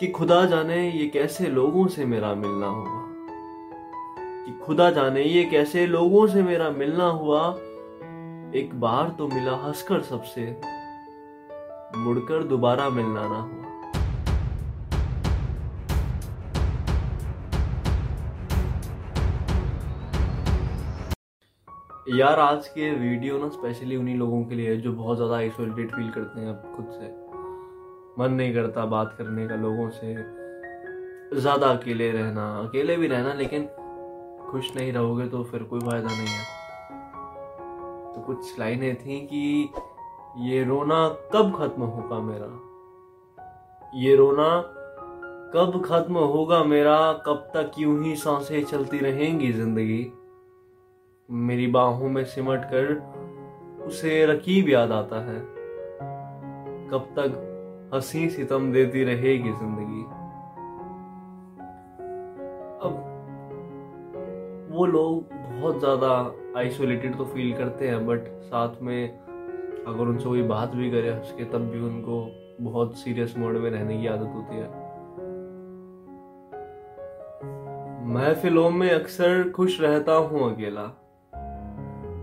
कि खुदा जाने ये कैसे लोगों से मेरा मिलना हुआ। कि खुदा जाने ये कैसे लोगों से मेरा मिलना हुआ। एक बार तो मिला हंसकर सबसे, मुड़कर दोबारा मिलना ना हुआ। यार, आज के वीडियो ना स्पेशली उन्हीं लोगों के लिए है जो बहुत ज़्यादा आइसोलेटेड फील करते हैं अब खुद से। मन नहीं करता बात करने का लोगों से। ज़्यादा अकेले रहना, अकेले भी रहना, लेकिन खुश नहीं रहोगे तो फिर कोई फ़ायदा नहीं है। तो कुछ लाइनें थी कि ये रोना कब खत्म होगा मेरा? ये रोना कब खत्म होगा मेरा? कब तक यूँ ही साँसें चलती रहेंगी ज़िंदगी? मेरी बाहों में सिमट कर उसे रकीब याद आता है। कब तक हँसी सितम देती रहेगी ज़िंदगी। अब वो लोग बहुत ज़्यादा आइसोलेटेड तो फील करते हैं बट साथ में अगर उनसे कोई बात भी करे हंस के तब भी उनको बहुत सीरियस मोड में रहने की आदत होती है। महफिलों में अक्सर खुश रहता हूँ अकेला।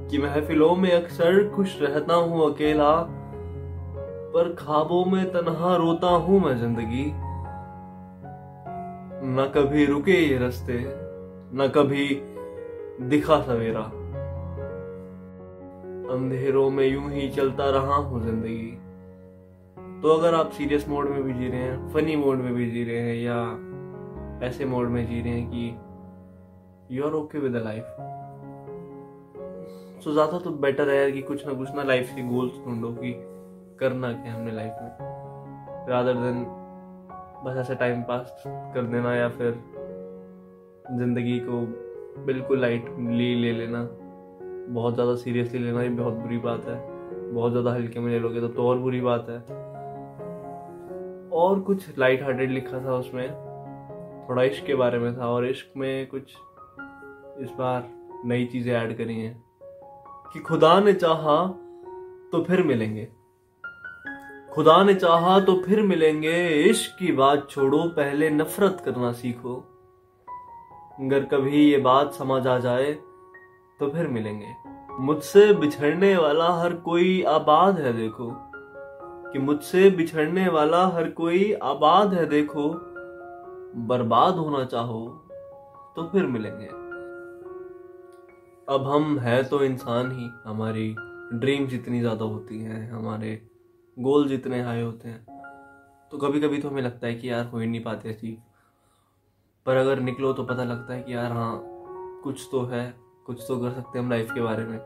कि महफिलों में अक्सर खुश रहता हूँ अकेला पर ख्वाबों में तनहा रोता हूँ मैं ज़िंदगी। न कभी रुके ये रस्ते, न कभी दिखा सवेरा अंधेरों में यूँ ही चलता रहा हूँ ज़िंदगी। तो अगर आप सीरियस मोड में भी जी रहे हैं फनी मोड में भी जी रहे हैं, या ऐसे मोड में जी रहे हैं कि you are okay with life so ज़्यादा तो बेटर है कि कुछ ना कुछ ना लाइफ के गोल्स ढूंढो कि करना क्या हमने लाइफ में। रादर देन बस ऐसे टाइम पास कर देना या फिर ज़िंदगी को बिल्कुल लाइटली ले लेना। बहुत ज़्यादा सीरियसली लेना ये बहुत बुरी बात है। बहुत ज़्यादा हल्के में ले लोगे तो, तो और बुरी बात है। और कुछ लाइट हार्टेड लिखा था उसमें। थोड़ा इश्क के बारे में था और इश्क में कुछ इस बार नई चीज़ें ऐड करी हैं। कि खुदा ने चाहा तो फिर मिलेंगे। खुदा ने चाहा तो फिर मिलेंगे। इश्क की बात छोड़ो, पहले नफरत करना सीखो। अगर कभी ये बात समझ आ जाए तो फिर मिलेंगे। मुझसे बिछड़ने वाला हर कोई आबाद है, देखो। कि मुझसे बिछड़ने वाला हर कोई आबाद है, देखो। बर्बाद होना चाहो तो फिर मिलेंगे। अब हम है तो इंसान ही। हमारी ड्रीम्स इतनी ज़्यादा होती हैं, हमारे गोल्स इतने हाई होते हैं तो कभी कभी तो हमें लगता है कि यार हो ही नहीं पाते अचीव पर अगर निकलो तो पता लगता है कि यार हाँ कुछ तो है कुछ तो कर सकते हैं हम लाइफ के बारे में।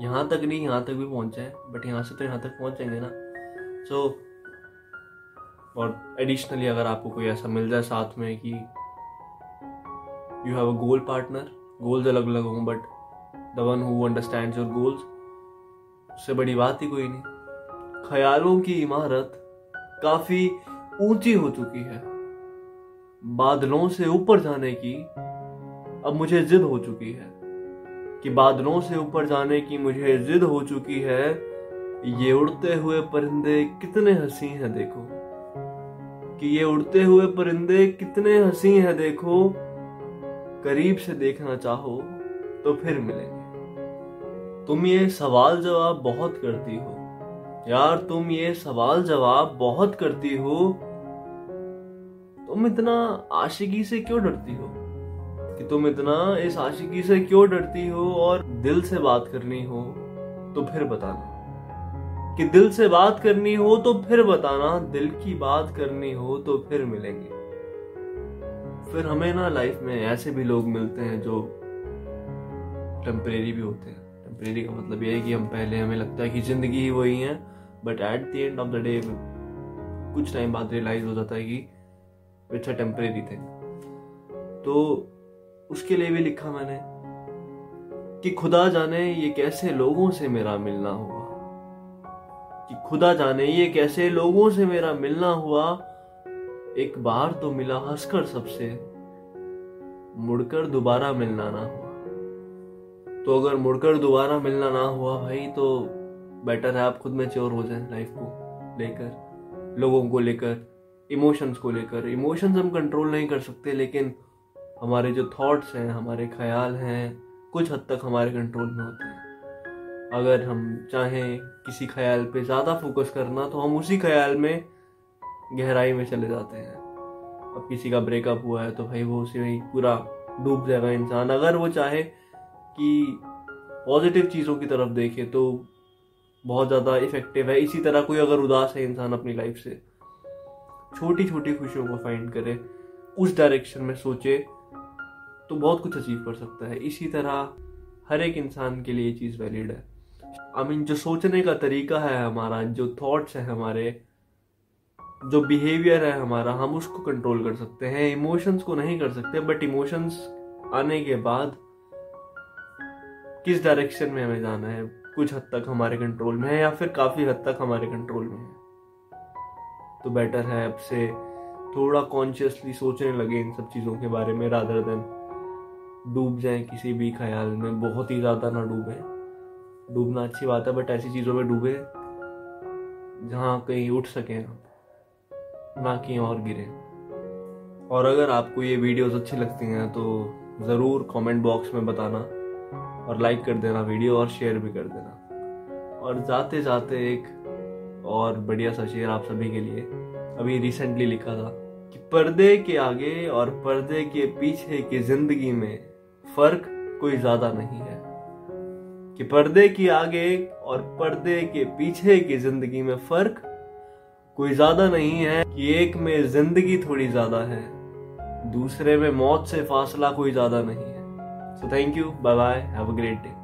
यहाँ तक नहीं यहाँ तक भी पहुँचे हैं बट यहाँ से तो यहाँ तक पहुँचेंगे ना। सो so, और एडिशनली अगर आपको कोई ऐसा मिल जाए साथ में कि you have a goal partner goals अलग अलग हों but the one who understand your goals उससे बड़ी बात ही कोई नहीं। ख्यालों की इमारत काफ़ी ऊँची हो चुकी है। बादलों से ऊपर जाने की अब मुझे जिद हो चुकी है कि बादलों से ऊपर जाने की मुझे जिद हो चुकी है। ये उड़ते हुए परिंदे कितने हँसी हैं देखो। कि ये उड़ते हुए परिंदे कितने हँसी हैं देखो। करीब से देखना चाहो तो फिर मिलेंगे। तुम ये सवाल जवाब बहुत करती हो। यार तुम ये सवाल जवाब बहुत करती हो। तुम इतना आशिकी से क्यों डरती हो? कि तुम इतना इस आशिकी से क्यों डरती हो और दिल से बात करनी हो तो फिर बताना। कि दिल से बात करनी हो तो फिर बताना। दिल की बात करनी हो तो फिर मिलेंगे। फिर हमें ना लाइफ में ऐसे भी लोग मिलते हैं जो टेम्परेरी भी होते हैं। टेम्परेरी का मतलब ये है कि हम पहले हमें लगता है कि ज़िंदगी ही वही है। But at the end of the day कुछ टाइम बाद रियलाइज़ हो जाता है कि इट्स अ टेम्परेरी थे। तो उसके लिए भी लिखा मैंने कि खुदा जाने ये कैसे लोगों से मेरा मिलना हुआ। कि खुदा जाने ये कैसे लोगों से मेरा मिलना हुआ। एक बार तो मिला हंसकर सबसे, मुड़कर दोबारा मिलना ना हुआ। तो अगर मुड़कर दोबारा मिलना ना हुआ भाई तो बेटर है आप खुद में चोर हो जाए लाइफ को लेकर, लोगों को लेकर इमोशंस को लेकर। इमोशंस हम कंट्रोल नहीं कर सकते, लेकिन हमारे जो थॉट्स हैं, हमारे ख्याल हैं, कुछ हद तक हमारे कंट्रोल में होते हैं। अगर हम चाहें किसी ख्याल पे ज़्यादा फोकस करना तो हम उसी ख्याल में गहराई में चले जाते हैं। अब किसी का ब्रेकअप हुआ है तो भाई वो उसी में पूरा डूब जाएगा इंसान। अगर वो चाहे कि पॉजिटिव चीज़ों की तरफ़ देखे तो बहुत ज़्यादा इफ़ेक्टिव है। इसी तरह कोई अगर उदास है इंसान अपनी लाइफ से छोटी छोटी खुशियों को फाइंड करे, उस डायरेक्शन में सोचे तो बहुत कुछ अचीव कर सकता है। इसी तरह हर एक इंसान के लिए ये चीज़ वैलिड है। आई मीन जो सोचने का तरीका है हमारा, जो थॉट्स है हमारे, जो बिहेवियर है हमारा, हम उसको कंट्रोल कर सकते हैं। इमोशंस को नहीं कर सकते बट इमोशंस आने के बाद किस डायरेक्शन में हमें जाना है? कुछ हद तक हमारे कंट्रोल में है या फिर काफ़ी हद तक हमारे कंट्रोल में है। तो बेटर है अब से थोड़ा कॉन्शियसली सोचने लगे इन सब चीज़ों के बारे में रादर देन डूब जाए किसी भी ख्याल में। बहुत ही ज़्यादा ना डूबे। डूबना अच्छी बात है बट ऐसी चीज़ों में डूबे जहाँ कहीं उठ सकें ना कहीं और गिरे। और अगर आपको ये वीडियोस अच्छी लगती हैं तो ज़रूर कमेंट बॉक्स में बताना। और लाइक कर देना वीडियो और शेयर भी कर देना। और जाते जाते एक और बढ़िया सा शेयर आप सभी के लिए अभी रिसेंटली लिखा था कि पर्दे के आगे और पर्दे के पीछे की ज़िंदगी में फ़र्क कोई ज़्यादा नहीं है। कि पर्दे के आगे और पर्दे के पीछे की ज़िंदगी में फ़र्क कोई ज़्यादा नहीं है कि एक में ज़िंदगी थोड़ी ज़्यादा है, दूसरे में मौत से फासला कोई ज़्यादा नहीं। So thank you. Bye bye. Have a great day.